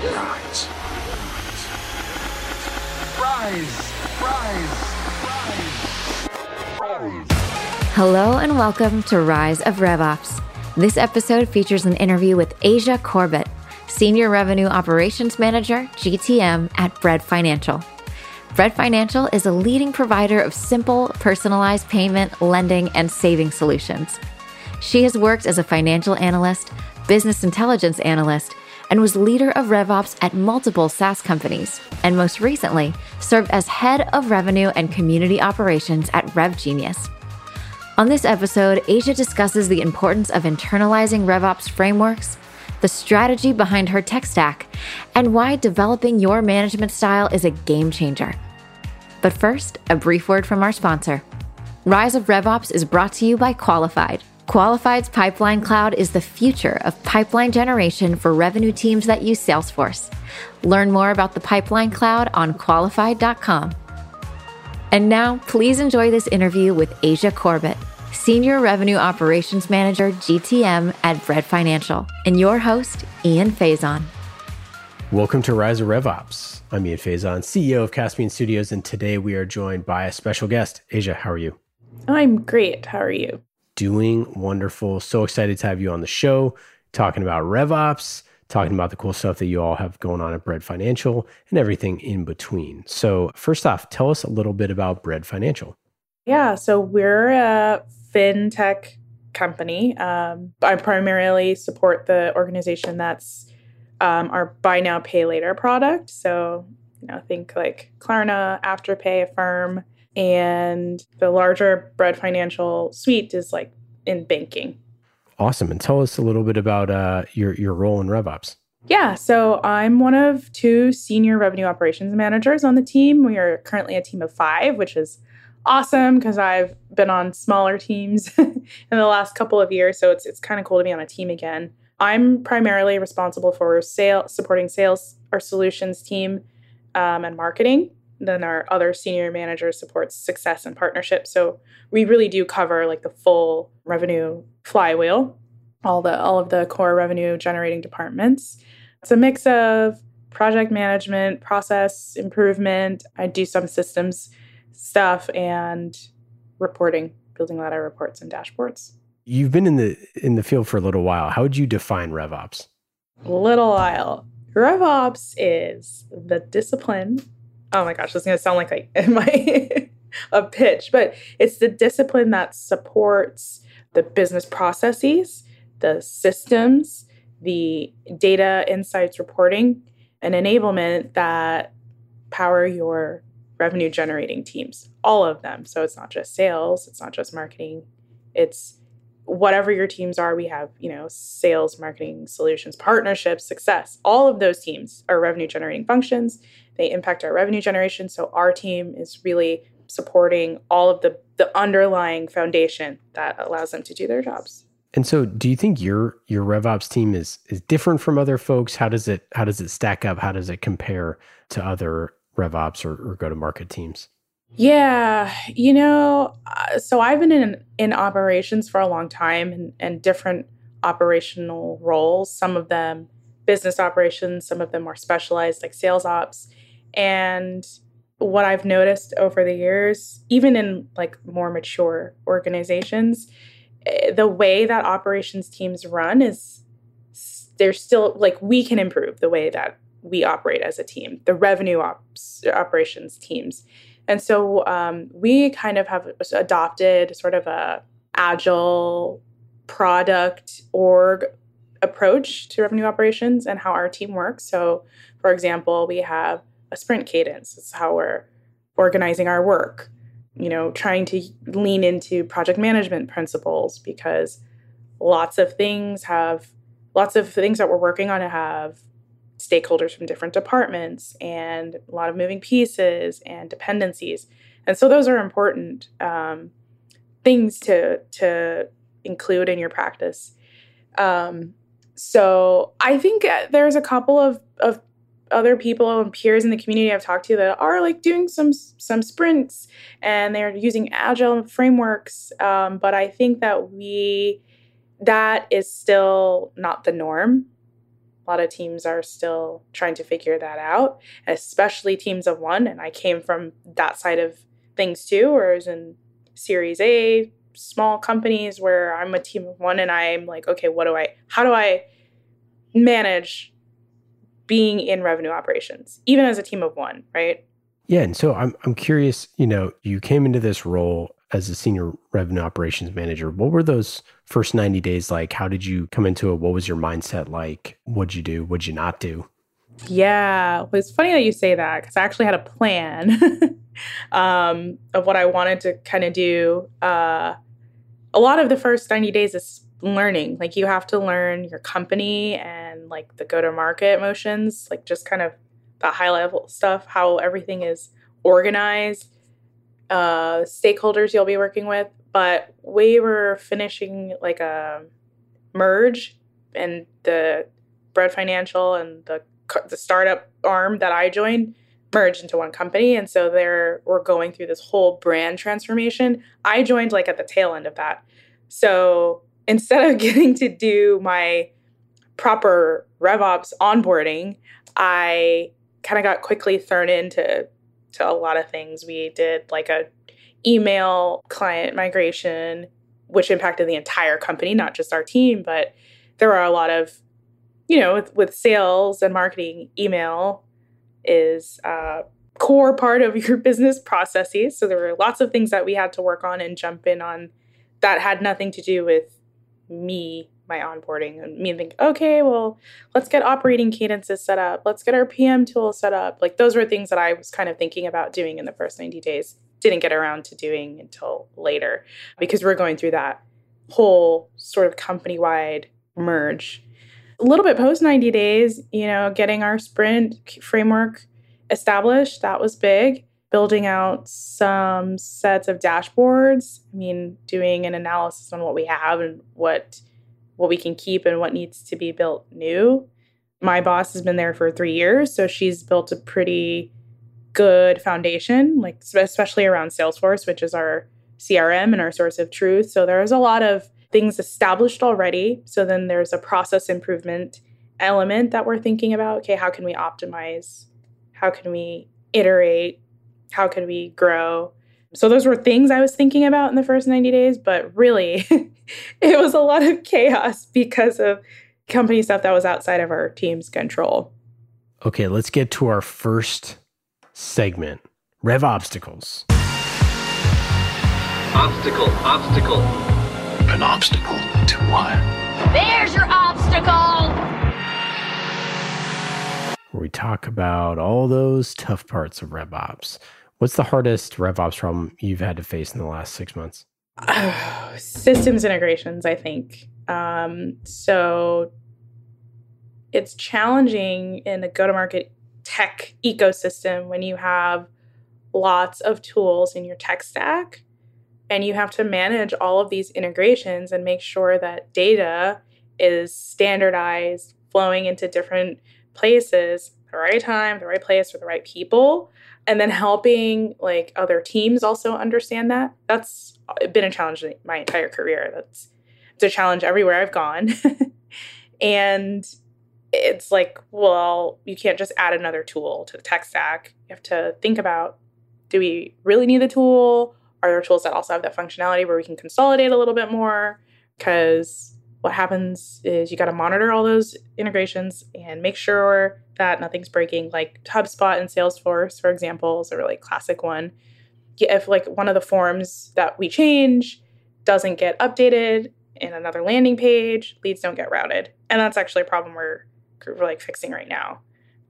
Rise. Rise. Rise. Rise. Hello and welcome to Rise of RevOps. This episode features an interview with Asia Corbett, Senior Revenue Operations Manager, GTM at Bread Financial. Bread Financial is a leading provider of simple, personalized payment, lending, and saving solutions. She has worked as a financial analyst, business intelligence analyst, and was leader of RevOps at multiple SaaS companies, and most recently served as head of revenue and community operations at RevGenius. On this episode, Asia discusses the importance of internalizing RevOps frameworks, the strategy behind her tech stack, and why developing your management style is a game changer. But first, a brief word from our sponsor. Rise of RevOps is brought to you by Qualified. Qualified's Pipeline Cloud is the future of pipeline generation for revenue teams that use Salesforce. Learn more about the Pipeline Cloud on qualified.com. And now, please enjoy this interview with Asia Corbett, Senior Revenue Operations Manager, GTM at Bread Financial, and your host, Ian Faison. Welcome to Rise of RevOps. I'm Ian Faison, CEO of Caspian Studios, and today we are joined by a special guest. Asia, how are you? I'm great. How are you? Doing wonderful. So excited to have you on the show, talking about RevOps, talking about the cool stuff that you all have going on at Bread Financial, and everything in between. So, first off, tell us a little bit about Bread Financial. Yeah, so we're a fintech company. Um, I primarily support the organization that's um, our buy now, pay later product. So, you know, think like Klarna, Afterpay, Affirm, and the larger Bread Financial suite is like in banking. Awesome. And tell us a little bit about uh, your, your role in RevOps. Yeah, so I'm one of two senior revenue operations managers on the team. We are currently a team of five, which is awesome because I've been on smaller teams in the last couple of years. So it's it's kind of cool to be on a team again. I'm primarily responsible for sales, supporting sales, our solutions team, um, and marketing. Then our other senior manager supports success and partnership. So we really do cover like the full revenue flywheel, all the all of the core revenue generating departments. It's a mix of project management, process improvement. I do some systems stuff and reporting, building a lot of reports and dashboards. You've been in the in the field for a little while. How would you define RevOps? Little while. RevOps is the discipline. Oh my gosh, this is gonna sound like like a pitch, but it's the discipline that supports the business processes, the systems, the data insights reporting, and enablement that power your revenue generating teams, all of them. So it's not just sales, it's not just marketing, it's whatever your teams are. We have, you know, sales, marketing, solutions, partnerships, success. All of those teams are revenue generating functions. They impact our revenue generation. So our team is really supporting all of the the underlying foundation that allows them to do their jobs. And so, do you think your your RevOps team is is different from other folks? How does it how does it stack up? How does it compare to other RevOps or, or go to market teams? Yeah, you know, uh, so I've been in in operations for a long time and, and different operational roles. Some of them business operations, some of them more specialized like sales ops. And what I've noticed over the years, even in like more mature organizations, eh, the way that operations teams run is there's still like we can improve the way that we operate as a team, the revenue ops operations teams. And so um, we kind of have adopted sort of a agile product org approach to revenue operations and how our team works. So, for example, we have a sprint cadence. It's how we're organizing our work. You know, trying to lean into project management principles because lots of things have lots of things that we're working on have stakeholders from different departments and a lot of moving pieces and dependencies. And so those are important um, things to to include in your practice. Um, so I think uh, there's a couple of, of other people and peers in the community I've talked to that are like doing some some sprints and they're using agile frameworks. Um, but I think that we that is still not the norm A lot of teams are still trying to figure that out, especially teams of one. And I came from that side of things too, where I was in Series A, small companies where I'm a team of one and I'm like, okay, what do I, how do I manage being in revenue operations, even as a team of one, right? Yeah. And so I'm, I'm curious, you know, you came into this role as a senior revenue operations manager. What were those first 90 days like? How did you come into it? What was your mindset like? What'd you do? What'd you not do? Yeah, it's funny that you say that because I actually had a plan um, of what I wanted to kind of do. Uh, a lot of the first 90 days is learning. Like you have to learn your company and like the go to market motions, like just kind of the high level stuff, how everything is organized, uh, stakeholders you'll be working with. But we were finishing like a merge and the Bread Financial and the the startup arm that I joined merged into one company and so there we're going through this whole brand transformation. I joined like at the tail end of that. So instead of getting to do my proper RevOps onboarding, I kind of got quickly thrown into to a lot of things. We did like a email client migration, which impacted the entire company, not just our team, but there are a lot of, you know, with, with sales and marketing, email is a core part of your business processes. So there were lots of things that we had to work on and jump in on that had nothing to do with me my onboarding and me think okay well let's get operating cadences set up. Let's get our pm tool set up. Like those were things that i was kind of thinking about doing in the first 90 days. Didn't get around to doing until later because we're going through that whole sort of company wide merge. A little bit post 90 days you know getting our sprint framework established that was big. Building out some sets of dashboards. I mean, doing an analysis on what we have and what what we can keep and what needs to be built new. My boss has been there for 3 years, so she's built a pretty good foundation, like especially around Salesforce, which is our CRM and our source of truth. So there's a lot of things established already. So then there's a process improvement element that we're thinking about. Okay, how can we optimize? How can we iterate how can we grow? So those were things I was thinking about in the first 90 days, but really it was a lot of chaos because of company stuff that was outside of our team's control. Okay, let's get to our first segment Rev Obstacles. Obstacle, obstacle. An obstacle to what? There's your obstacle! Where we talk about all those tough parts of RevOps. What's the hardest RevOps problem you've had to face in the last six months? systems integrations, I think. Um, so it's challenging in a go to market tech ecosystem when you have lots of tools in your tech stack and you have to manage all of these integrations and make sure that data is standardized, flowing into different places, the right time, the right place, for the right people and then helping like other teams also understand that. That's been a challenge my entire career. That's it's a challenge everywhere i've gone. And it's like well you can't just add another tool to the tech stack. You have to think about do we really need the tool? Are there tools that also have that functionality where we can consolidate a little bit more? Because what happens is you got to monitor all those integrations and make sure that nothing's breaking. Like HubSpot and Salesforce, for example, is a really classic one. If like one of the forms that we change doesn't get updated in another landing page, leads don't get routed, and that's actually a problem we're, we're like fixing right now.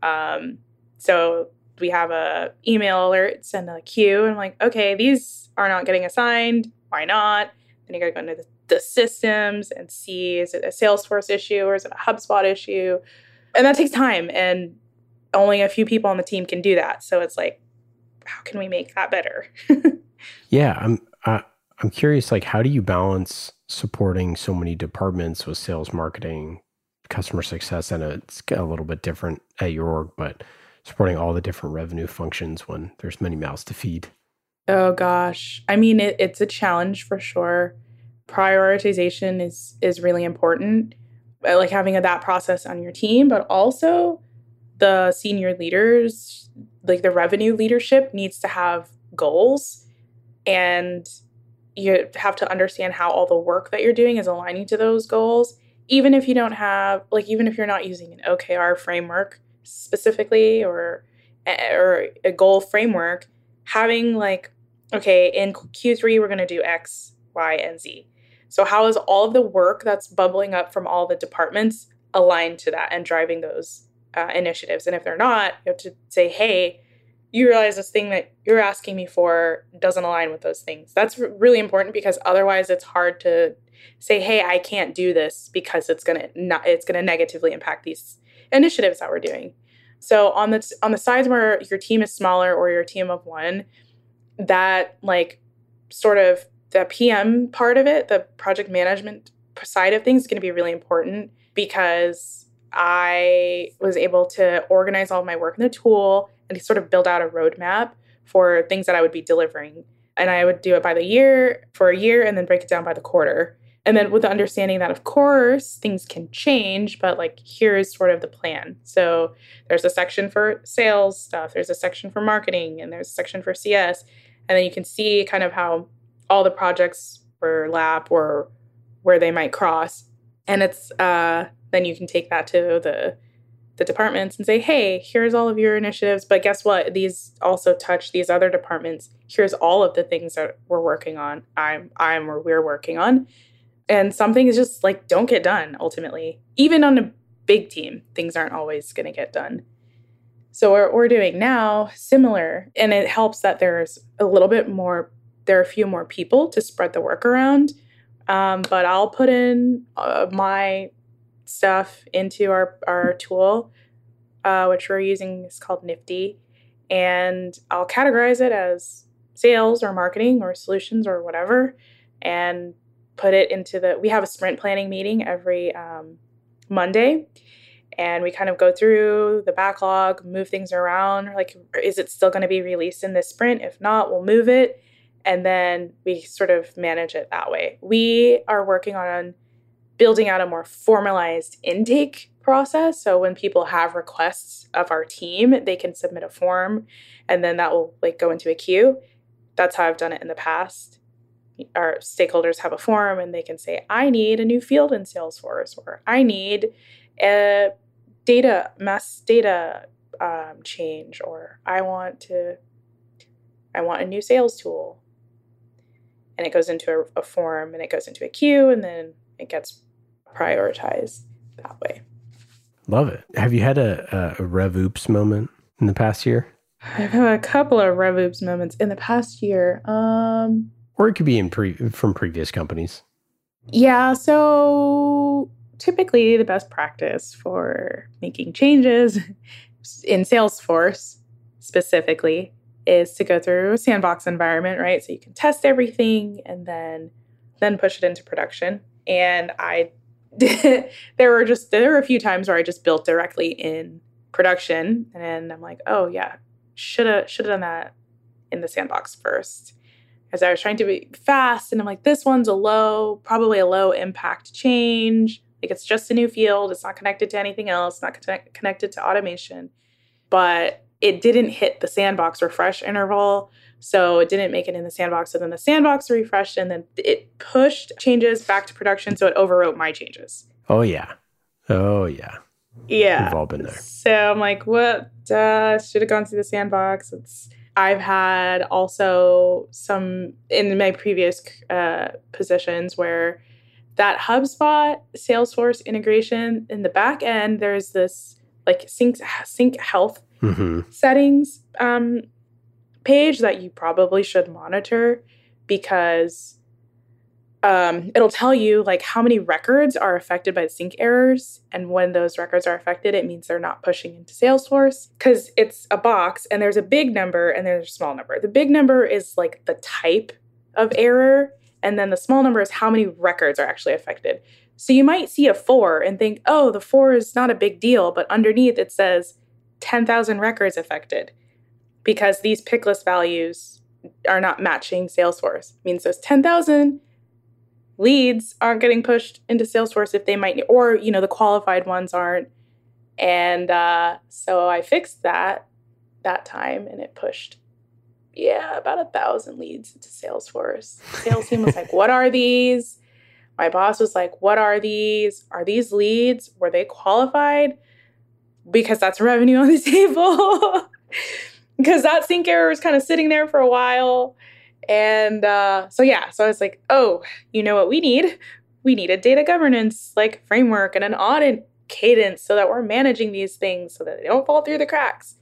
Um, so we have a email alerts and a queue, and I'm like, okay, these are not getting assigned. Why not? Then you got to go into the the systems and see is it a Salesforce issue or is it a HubSpot issue? And that takes time and only a few people on the team can do that. So it's like how can we make that better? yeah, I'm uh, I'm curious like how do you balance supporting so many departments with sales, marketing, customer success and it's a little bit different at your org, but supporting all the different revenue functions when there's many mouths to feed. Oh gosh. I mean it, it's a challenge for sure prioritization is is really important. Uh, like having a, that process on your team, but also the senior leaders, like the revenue leadership, needs to have goals and you have to understand how all the work that you're doing is aligning to those goals. Even if you don't have like even if you're not using an okr framework specifically or eh, or a goal framework having like okay in q3 we're going to do x y and z so how is all of the work that's bubbling up from all the departments aligned to that and driving those uh, initiatives and if they're not you have to say hey you realize this thing that you're asking me for doesn't align with those things. That's r- really important because otherwise it's hard to say, "Hey, I can't do this because it's going to not it's going to negatively impact these initiatives that we're doing." So on the on the sides where your team is smaller or your team of one, that like sort of the PM part of it, the project management side of things is going to be really important because I was able to organize all my work in the tool and sort of build out a roadmap for things that I would be delivering. And I would do it by the year for a year and then break it down by the quarter. And then with the understanding that, of course, things can change, but like here is sort of the plan. So there's a section for sales stuff, there's a section for marketing, and there's a section for CS. And then you can see kind of how all the projects overlap or where they might cross. And it's uh, then you can take that to the the departments and say, hey, here's all of your initiatives. But guess what? These also touch these other departments. Here's all of the things that we're working on. I'm I'm or we're working on. And something is just like don't get done ultimately. Even on a big team, things aren't always gonna get done. So what we're doing now, similar, and it helps that there's a little bit more, there are a few more people to spread the work around. Um, but I'll put in uh, my stuff into our, our tool, uh, which we're using is called Nifty. And I'll categorize it as sales or marketing or solutions or whatever and put it into the. We have a sprint planning meeting every um, Monday. And we kind of go through the backlog, move things around. Like, is it still going to be released in this sprint? If not, we'll move it. And then we sort of manage it that way. We are working on building out a more formalized intake process. So when people have requests of our team, they can submit a form and then that will like go into a queue. That's how I've done it in the past. Our stakeholders have a form and they can say, I need a new field in Salesforce or I need a data mass data um, change or I want to I want a new sales tool. And it goes into a, a form and it goes into a queue and then it gets prioritized that way. Love it. Have you had a, a, a Rev Oops moment in the past year? I've had a couple of Rev Oops moments in the past year. Um, or it could be in pre- from previous companies. Yeah. So typically, the best practice for making changes in Salesforce specifically is to go through a sandbox environment, right? So you can test everything and then then push it into production. And I there were just there were a few times where I just built directly in production, and I'm like, oh yeah, should have should have done that in the sandbox first, as I was trying to be fast, and I'm like, this one's a low, probably a low impact change. Like it's just a new field. It's not connected to anything else. Not connect- connected to automation, but it didn't hit the sandbox refresh interval. So it didn't make it in the sandbox. So then the sandbox refreshed and then it pushed changes back to production. So it overwrote my changes. Oh, yeah. Oh, yeah. Yeah. We've all been there. So I'm like, what? Uh, should have gone through the sandbox. It's, I've had also some in my previous uh, positions where that HubSpot Salesforce integration in the back end, there's this like sync sync health mm-hmm. settings um, page that you probably should monitor because um, it'll tell you like how many records are affected by sync errors and when those records are affected it means they're not pushing into salesforce because it's a box and there's a big number and there's a small number the big number is like the type of error and then the small number is how many records are actually affected so you might see a four and think oh the four is not a big deal but underneath it says 10000 records affected because these picklist values are not matching Salesforce. Means those 10,000 leads aren't getting pushed into Salesforce if they might, or you know, the qualified ones aren't. And uh, so I fixed that that time, and it pushed, yeah, about a thousand leads into Salesforce. Sales team was like, "What are these?" My boss was like, "What are these? Are these leads? Were they qualified?" Because that's revenue on the table. because that sync error was kind of sitting there for a while. And uh, so, yeah, so I was like, oh, you know what we need? We need a data governance like framework and an audit cadence so that we're managing these things so that they don't fall through the cracks.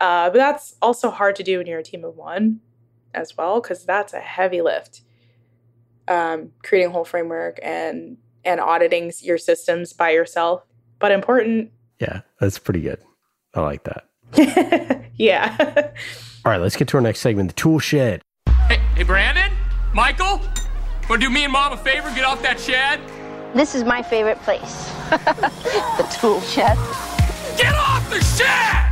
Uh, but that's also hard to do when you're a team of one as well, because that's a heavy lift. Um, creating a whole framework and and auditing your systems by yourself, but important. Yeah, that's pretty good. I like that. yeah. All right, let's get to our next segment, the tool shed. Hey, hey, Brandon, Michael, want to do me and mom a favor? Get off that shed. This is my favorite place. the tool shed. Get off the shed.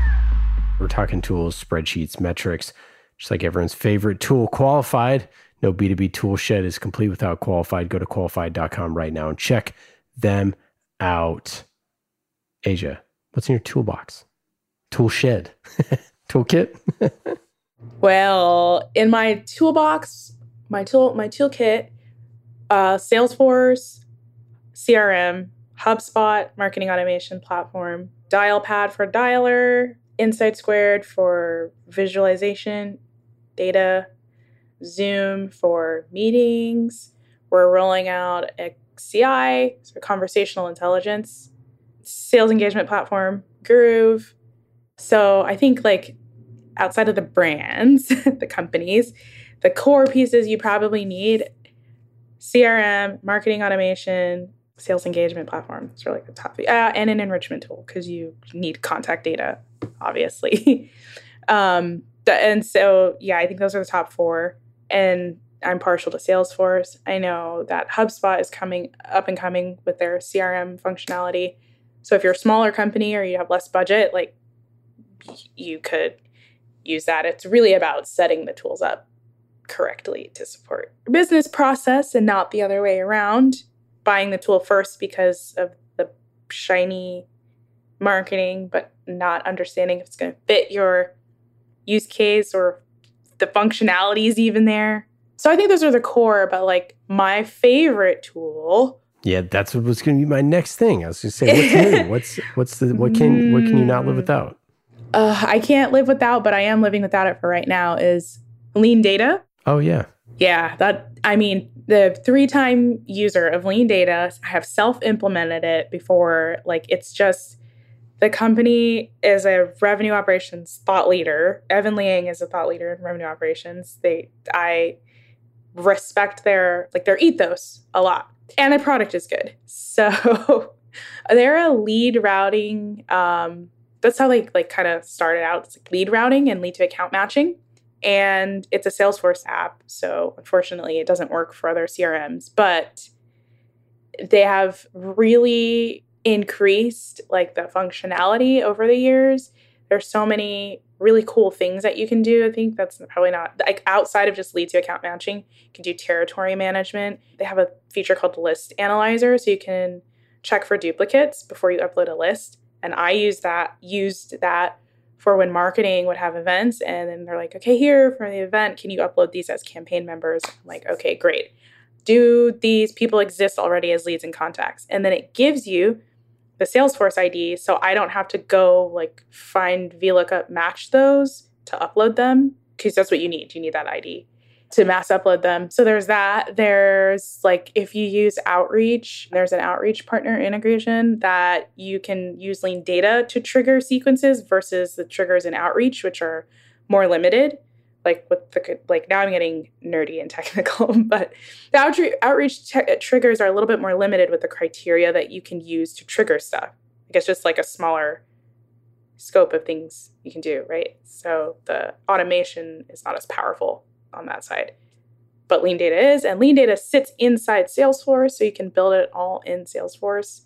We're talking tools, spreadsheets, metrics, just like everyone's favorite tool, Qualified. No B2B tool shed is complete without Qualified. Go to qualified.com right now and check them out. Asia, what's in your toolbox? tool shed. Toolkit? Well in my toolbox my tool my toolkit uh, salesforce crm hubspot marketing automation platform dialpad for dialer insight squared for visualization data zoom for meetings. We're rolling out xci so conversational intelligence sales engagement platform groove so I think like outside of the brands, the companies, the core pieces you probably need CRM, marketing automation, sales engagement platform. It's really the top, uh, and an enrichment tool because you need contact data, obviously. um, and so, yeah, I think those are the top four. And I'm partial to Salesforce. I know that HubSpot is coming up and coming with their CRM functionality. So if you're a smaller company or you have less budget, like you could use that. It's really about setting the tools up correctly to support your business process and not the other way around. Buying the tool first because of the shiny marketing, but not understanding if it's going to fit your use case or the functionalities even there. So I think those are the core, but like my favorite tool. Yeah, that's what was going to be my next thing. I was going to say, what's new? What's what's the what can what can you not live mm. without? uh, I can't live without, but I am living without it for right now is LeanData. Oh, yeah. Yeah, that I mean, the three time user of LeanData, I have self implemented it before. Like, it's just the company is a revenue operations thought leader. Evan Liang is a thought leader in revenue operations. They, I respect their like their ethos a lot, and the product is good. So they're a lead routing um, that's how they like kind of started out. It's like lead routing and lead to account matching. And it's a Salesforce app. So unfortunately, it doesn't work for other CRMs, but they have really increased like the functionality over the years. There's so many really cool things that you can do. I think that's probably not like outside of just lead to account matching. You can do territory management. They have a feature called List Analyzer, so you can check for duplicates before you upload a list and I used that used that for when marketing would have events and then they're like, okay, here for the event, can you upload these as campaign members? I'm like, okay, great. Do these people exist already as leads and contacts? And then it gives you the Salesforce ID. So I don't have to go like find VLOOKUP match those to upload them because that's what you need. You need that ID to mass upload them. So there's that. There's like if you use Outreach, there's an Outreach partner integration that you can use LeanData to trigger sequences versus the triggers in Outreach, which are more limited. Like with the like now I'm getting nerdy and technical, but the outreach, outreach triggers are a little bit more limited with the criteria that you can use to trigger stuff. Like it's just like a smaller scope of things you can do, right? So the automation is not as powerful on that side. But LeanData is, and LeanData sits inside Salesforce, so you can build it all in Salesforce.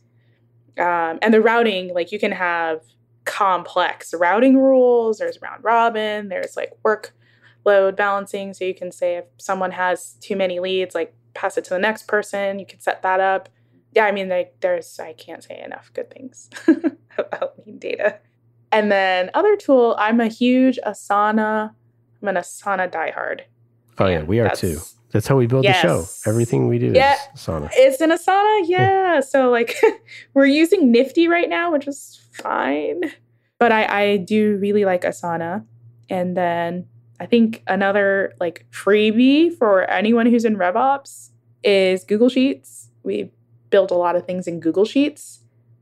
Um, and the routing, like you can have complex routing rules. There's round robin. There's like work load balancing. So you can say if someone has too many leads, like pass it to the next person. You can set that up. Yeah, I mean, like there's I can't say enough good things about LeanData. And then other tool, I'm a huge Asana. I'm an Asana diehard. Oh yeah, we are That's- too. That's how we build the show. Everything we do Yeah. is Asana. It's in Asana, yeah. So like we're using Nifty right now, which is fine. But I, I do really like Asana. And then I think another like freebie for anyone who's in RevOps is Google Sheets. We built a lot of things in Google Sheets.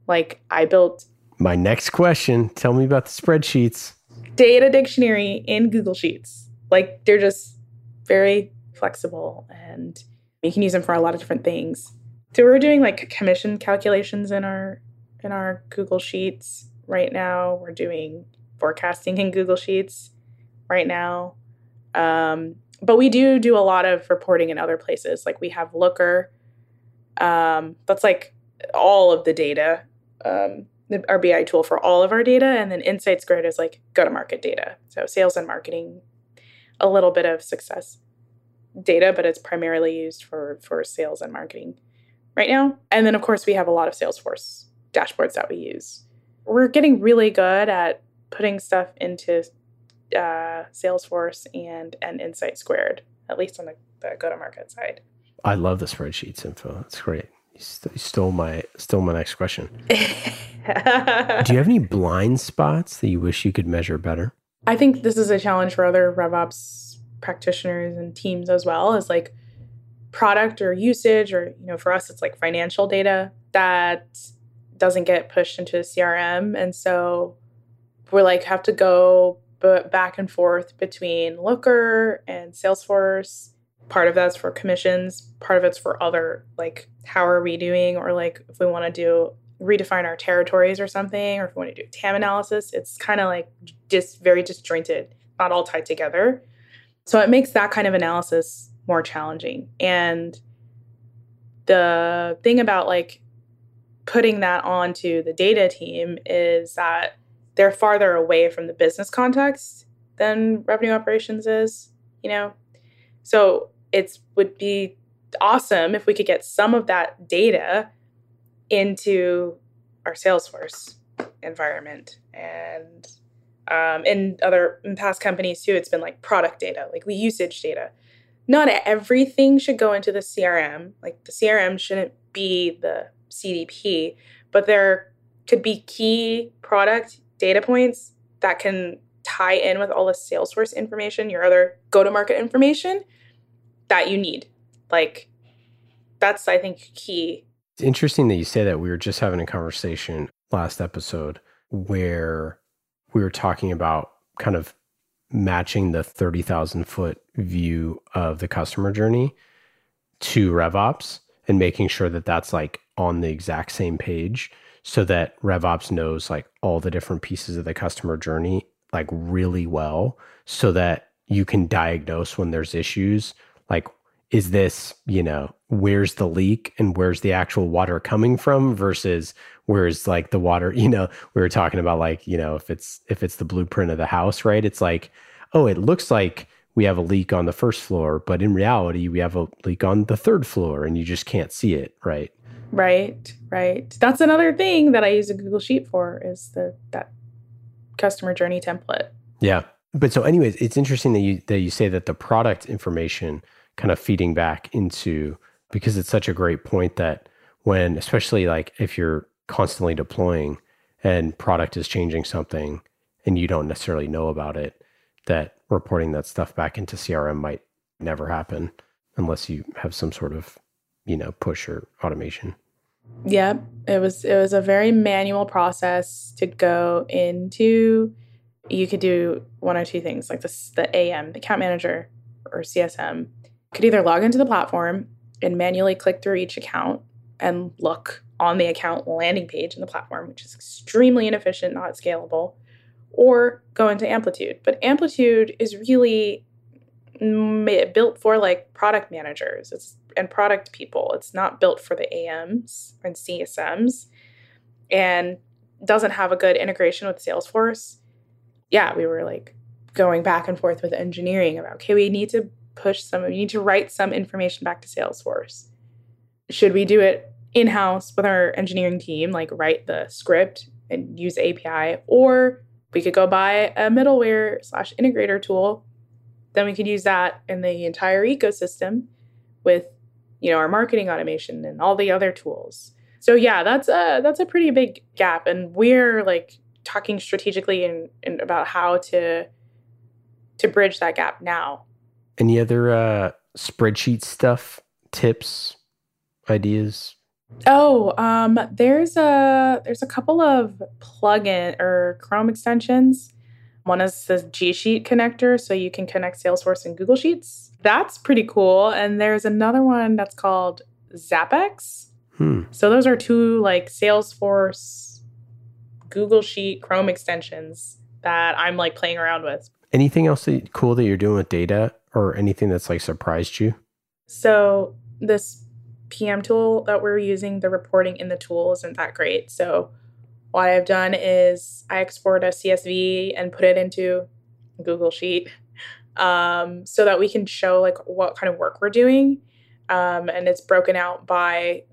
Like I built My next question, tell me about the spreadsheets. data dictionary in Google Sheets. Like they're just very flexible and you can use them for a lot of different things. So we're doing like commission calculations in our in our Google Sheets right now. We're doing forecasting in Google Sheets right now. Um, but we do do a lot of reporting in other places. Like we have Looker. Um, that's like all of the data. Um, the, our BI tool for all of our data, and then Insight Squared is like go to market data. So sales and marketing, a little bit of success data, but it's primarily used for for sales and marketing right now. And then of course we have a lot of Salesforce dashboards that we use. We're getting really good at putting stuff into uh, Salesforce and and Insight Squared, at least on the, the go to market side. I love the spreadsheets info. That's great. You, st- you stole my stole my next question. Do you have any blind spots that you wish you could measure better? I think this is a challenge for other RevOps practitioners and teams as well is like product or usage or you know for us it's like financial data that doesn't get pushed into the CRM and so we're like have to go b- back and forth between Looker and Salesforce. Part of that's for commissions part of it's for other like how are we doing? Or like if we want to do redefine our territories or something or if we want to do TAM analysis it's kind of like just very disjointed not all tied together. So it makes that kind of analysis more challenging. And the thing about like putting that onto the data team is that they're farther away from the business context than revenue operations is you know so it would be awesome if we could get some of that data into our Salesforce environment and um, in other in past companies too. It's been like product data, like usage data. Not everything should go into the CRM. Like the CRM shouldn't be the CDP, but there could be key product data points that can tie in with all the Salesforce information, your other go to market information that you need. Like that's I think key. It's interesting that you say that. We were just having a conversation last episode where we were talking about kind of matching the 30,000 foot view of the customer journey to RevOps and making sure that that's like on the exact same page so that RevOps knows like all the different pieces of the customer journey like really well so that you can diagnose when there's issues like is this you know where's the leak and where's the actual water coming from versus where's like the water you know we were talking about like you know if it's if it's the blueprint of the house right? It's like oh it looks like we have a leak on the first floor but in reality we have a leak on the third floor and you just can't see it right Right, right. That's another thing that I use a Google Sheet for is the that customer journey template. Yeah. But so anyways, it's interesting that you that you say that the product information kind of feeding back into because it's such a great point that when especially like if you're constantly deploying and product is changing something and you don't necessarily know about it, that reporting that stuff back into CRM might never happen unless you have some sort of, you know, push or automation. Yep. It was it was a very manual process to go into you could do one or two things like this the AM, the account manager or CSM could either log into the platform and manually click through each account and look on the account landing page in the platform, which is extremely inefficient, not scalable, or go into Amplitude. But Amplitude is really built for like product managers it's, and product people. It's not built for the AMs and CSMs and doesn't have a good integration with Salesforce. Yeah, we were like going back and forth with engineering about okay, we need to push some, we need to write some information back to Salesforce. Should we do it in house with our engineering team, like write the script and use API, or we could go buy a middleware slash integrator tool. Then we could use that in the entire ecosystem with you know our marketing automation and all the other tools. So yeah, that's a that's a pretty big gap, and we're like talking strategically and, and about how to to bridge that gap now. Any other uh, spreadsheet stuff, tips, ideas? Oh, um, there's a there's a couple of plugin or Chrome extensions. One is the G Sheet connector, so you can connect Salesforce and Google Sheets. That's pretty cool. And there's another one that's called Xappex. Hmm. So those are two like Salesforce, Google Sheet, Chrome extensions that I'm like playing around with. Anything else that, cool that you're doing with data or anything that's like surprised you? So this PM tool that we're using, the reporting in the tool isn't that great. So what I've done is I export a CSV and put it into Google Sheet um, so that we can show like what kind of work we're doing. Um, and it's broken out by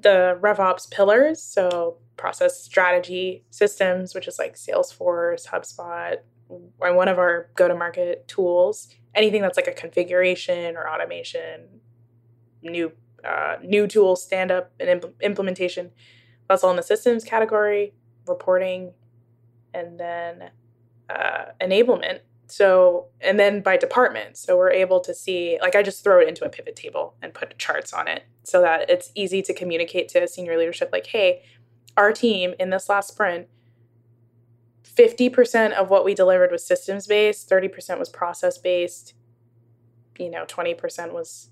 the RevOps pillars. So process strategy systems, which is like Salesforce, HubSpot, and one of our go-to-market tools. Anything that's like a configuration or automation, new uh, new tools stand up and impl- implementation. That's all in the systems category, reporting, and then uh, enablement. So, and then by department. So we're able to see, like, I just throw it into a pivot table and put charts on it so that it's easy to communicate to senior leadership, like, hey, our team in this last sprint, 50% of what we delivered was systems based, 30% was process based, you know, 20% was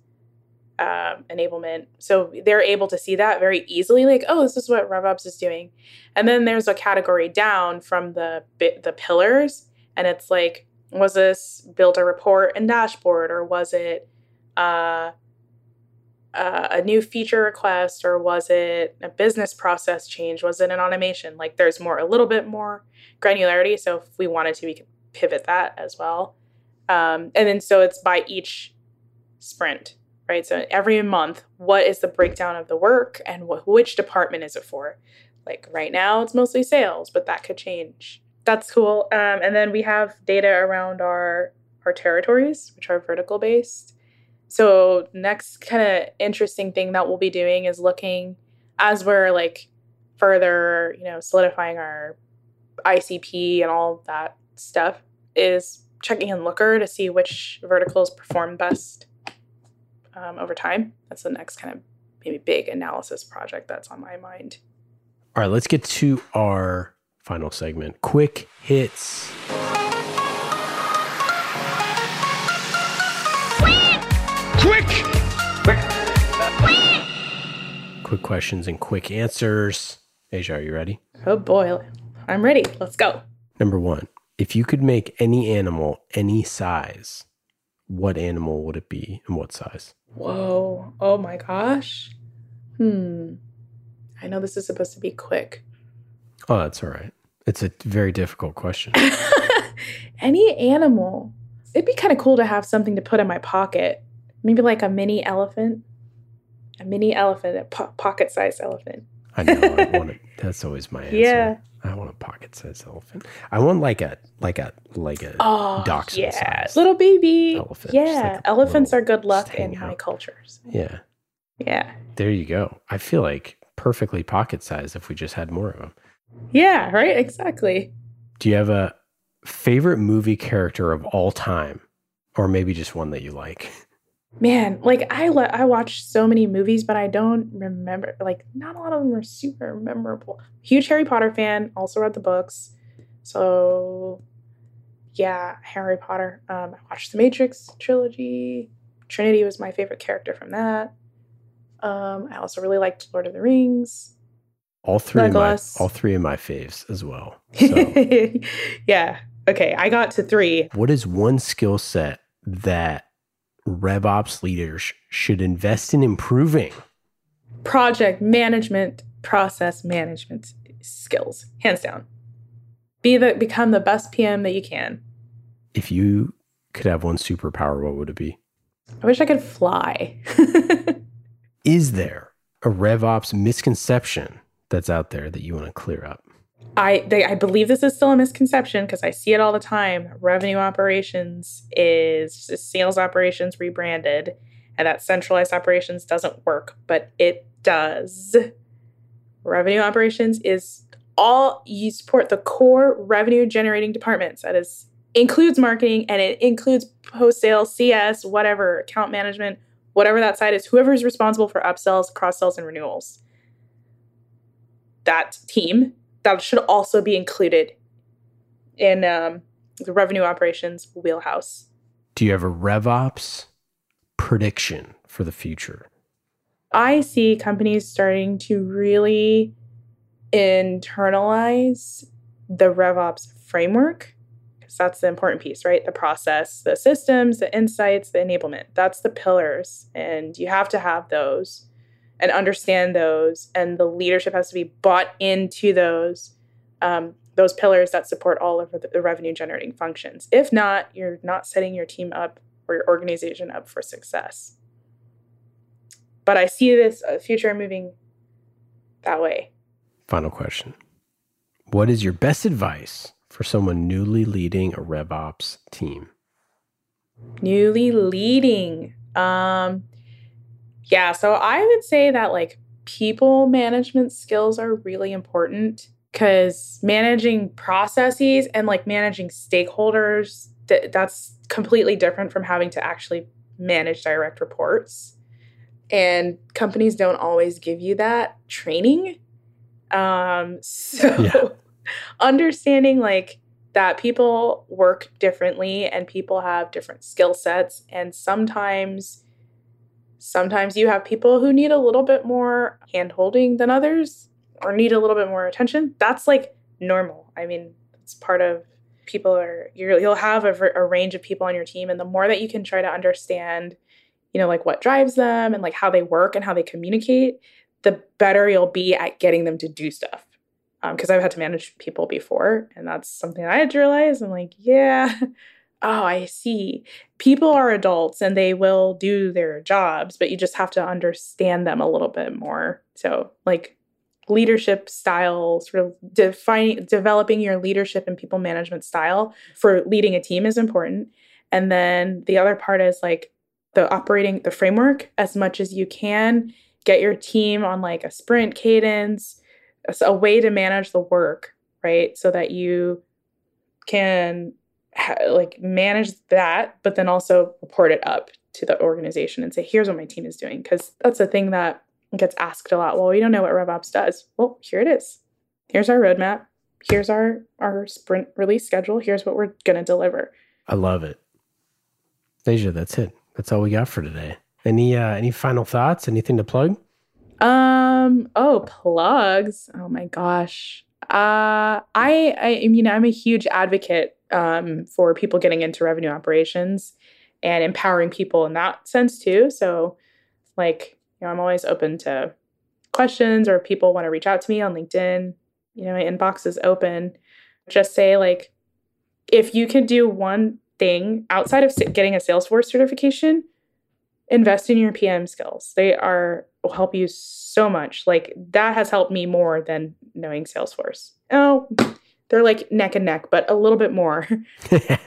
uh, enablement. So they're able to see that very easily, like, oh, this is what RevOps is doing. And then there's a category down from the the pillars, and it's like, was this build a report and dashboard, or was it uh, uh, a new feature request, or was it a business process change? Was it an automation? Like, there's more, a little bit more granularity. So if we wanted to, we could pivot that as well. Um, and then so it's by each sprint right? So every month, what is the breakdown of the work and wh- which department is it for? Like right now, it's mostly sales, but that could change. That's cool. Um, and then we have data around our our territories, which are vertical based. So next kind of interesting thing that we'll be doing is looking as we're like further, you know, solidifying our ICP and all that stuff is checking in Looker to see which verticals perform best um, over time. That's the next kind of maybe big analysis project that's on my mind. All right, let's get to our final segment quick hits. Quick! Quick! Quick questions and quick answers. Asia, are you ready? Oh boy, I'm ready. Let's go. Number one, if you could make any animal any size, what animal would it be and what size? Whoa. Oh my gosh. Hmm. I know this is supposed to be quick. Oh, that's all right. It's a very difficult question. Any animal. It'd be kind of cool to have something to put in my pocket. Maybe like a mini elephant. A mini elephant, a po- pocket sized elephant. I know. I want it. That's always my answer. Yeah. I want a pocket-sized elephant. I want like a like a like a Oh, dachshund yeah. size. Little baby. elephant, Yeah. like Elephants little- are good luck in my out. cultures. Yeah. Yeah. There you go. I feel like perfectly pocket-sized if we just had more of them. Yeah, right? Exactly. Do you have a favorite movie character of all time, or maybe just one that you like? Man, like I le- I watch so many movies, but I don't remember. Like, not a lot of them are super memorable. Huge Harry Potter fan. Also read the books. So, yeah, Harry Potter. Um, I watched the Matrix trilogy. Trinity was my favorite character from that. Um, I also really liked Lord of the Rings. All three of my all three of my faves as well. So, yeah. Okay, I got to three. what is one skill set that RevOps leaders should invest in improving? project management process management skills hands down be the become the best pm that you can If you could have one superpower, what would it be? I wish I could fly. Is there a RevOps misconception that's out there that you want to clear up? I they, I believe this is still a misconception because I see it all the time. Revenue operations is sales operations rebranded, and that centralized operations doesn't work, but it does. Revenue operations is all you support the core revenue generating departments. That is includes marketing and it includes post sales, CS, whatever, account management, whatever that side is, whoever is responsible for upsells, cross sells, and renewals. That team that should also be included in um, the revenue operations wheelhouse. Do you have a RevOps prediction for the future? I see companies starting to really internalize the RevOps framework because that's the important piece, right? The process, the systems, the insights, the enablement. That's the pillars. And you have to have those and understand those. And the leadership has to be bought into those. Um, those pillars that support all of the, the revenue generating functions. If not, you're not setting your team up or your organization up for success. But I see this uh, future moving that way. Final question What is your best advice for someone newly leading a RevOps team? Newly leading. Um, yeah, so I would say that like people management skills are really important because managing processes and like managing stakeholders th- that's completely different from having to actually manage direct reports and companies don't always give you that training um so yeah. understanding like that people work differently and people have different skill sets and sometimes sometimes you have people who need a little bit more hand holding than others or need a little bit more attention. That's like normal. I mean it's part of people are you'll have a, a range of people on your team and the more that you can try to understand you know like what drives them and like how they work and how they communicate the better you'll be at getting them to do stuff. Because um, i've had to manage people before and that's something i had to realize. I'm like yeah oh i see. People are adults and they will do their jobs but you just have to understand them a little bit more. So like leadership style sort of defining developing your leadership and people management style for leading a team is important. And then the other part is like the operating the framework as much as you can. Get your team on like a sprint cadence a way to manage the work right? So that you can like manage that but then also report it up to the organization and say here's what my team is doing because that's a thing that gets asked a lot. Well, we don't know what RevOps does. Well, here it is. Here's our roadmap. Here's our our sprint release schedule. Here's what we're gonna deliver. I love it. Asia, that's it. That's all we got for today. Any uh any final thoughts? Anything to plug? Um, oh, plugs. Oh my gosh. Uh I I mean I'm a huge advocate um for people getting into revenue operations and empowering people in that sense too. So like you know, I'm always open to questions or if people want to reach out to me on LinkedIn. You know, my inbox is open. Just say, like, if you can do one thing outside of getting a Salesforce certification, invest in your PM skills. They are will help you so much. Like that has helped me more than knowing Salesforce. Oh, they're like neck and neck, but a little bit more. the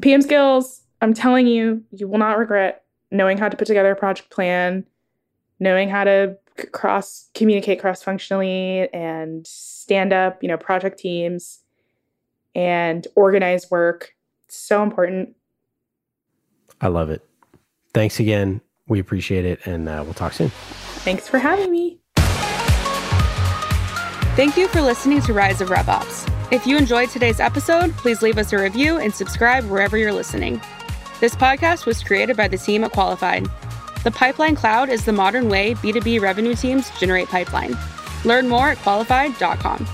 PM skills, I'm telling you, you will not regret knowing how to put together a project plan, knowing how to cross communicate cross functionally and stand up, you know, project teams and organize work. It's so important. I love it. Thanks again. We appreciate it and uh, we'll talk soon. Thanks for having me. Thank you for listening to Rise of RevOps. If you enjoyed today's episode, please leave us a review and subscribe wherever you're listening. This podcast was created by the team at Qualified. The Pipeline Cloud is the modern way B2B revenue teams generate pipeline. Learn more at qualified.com.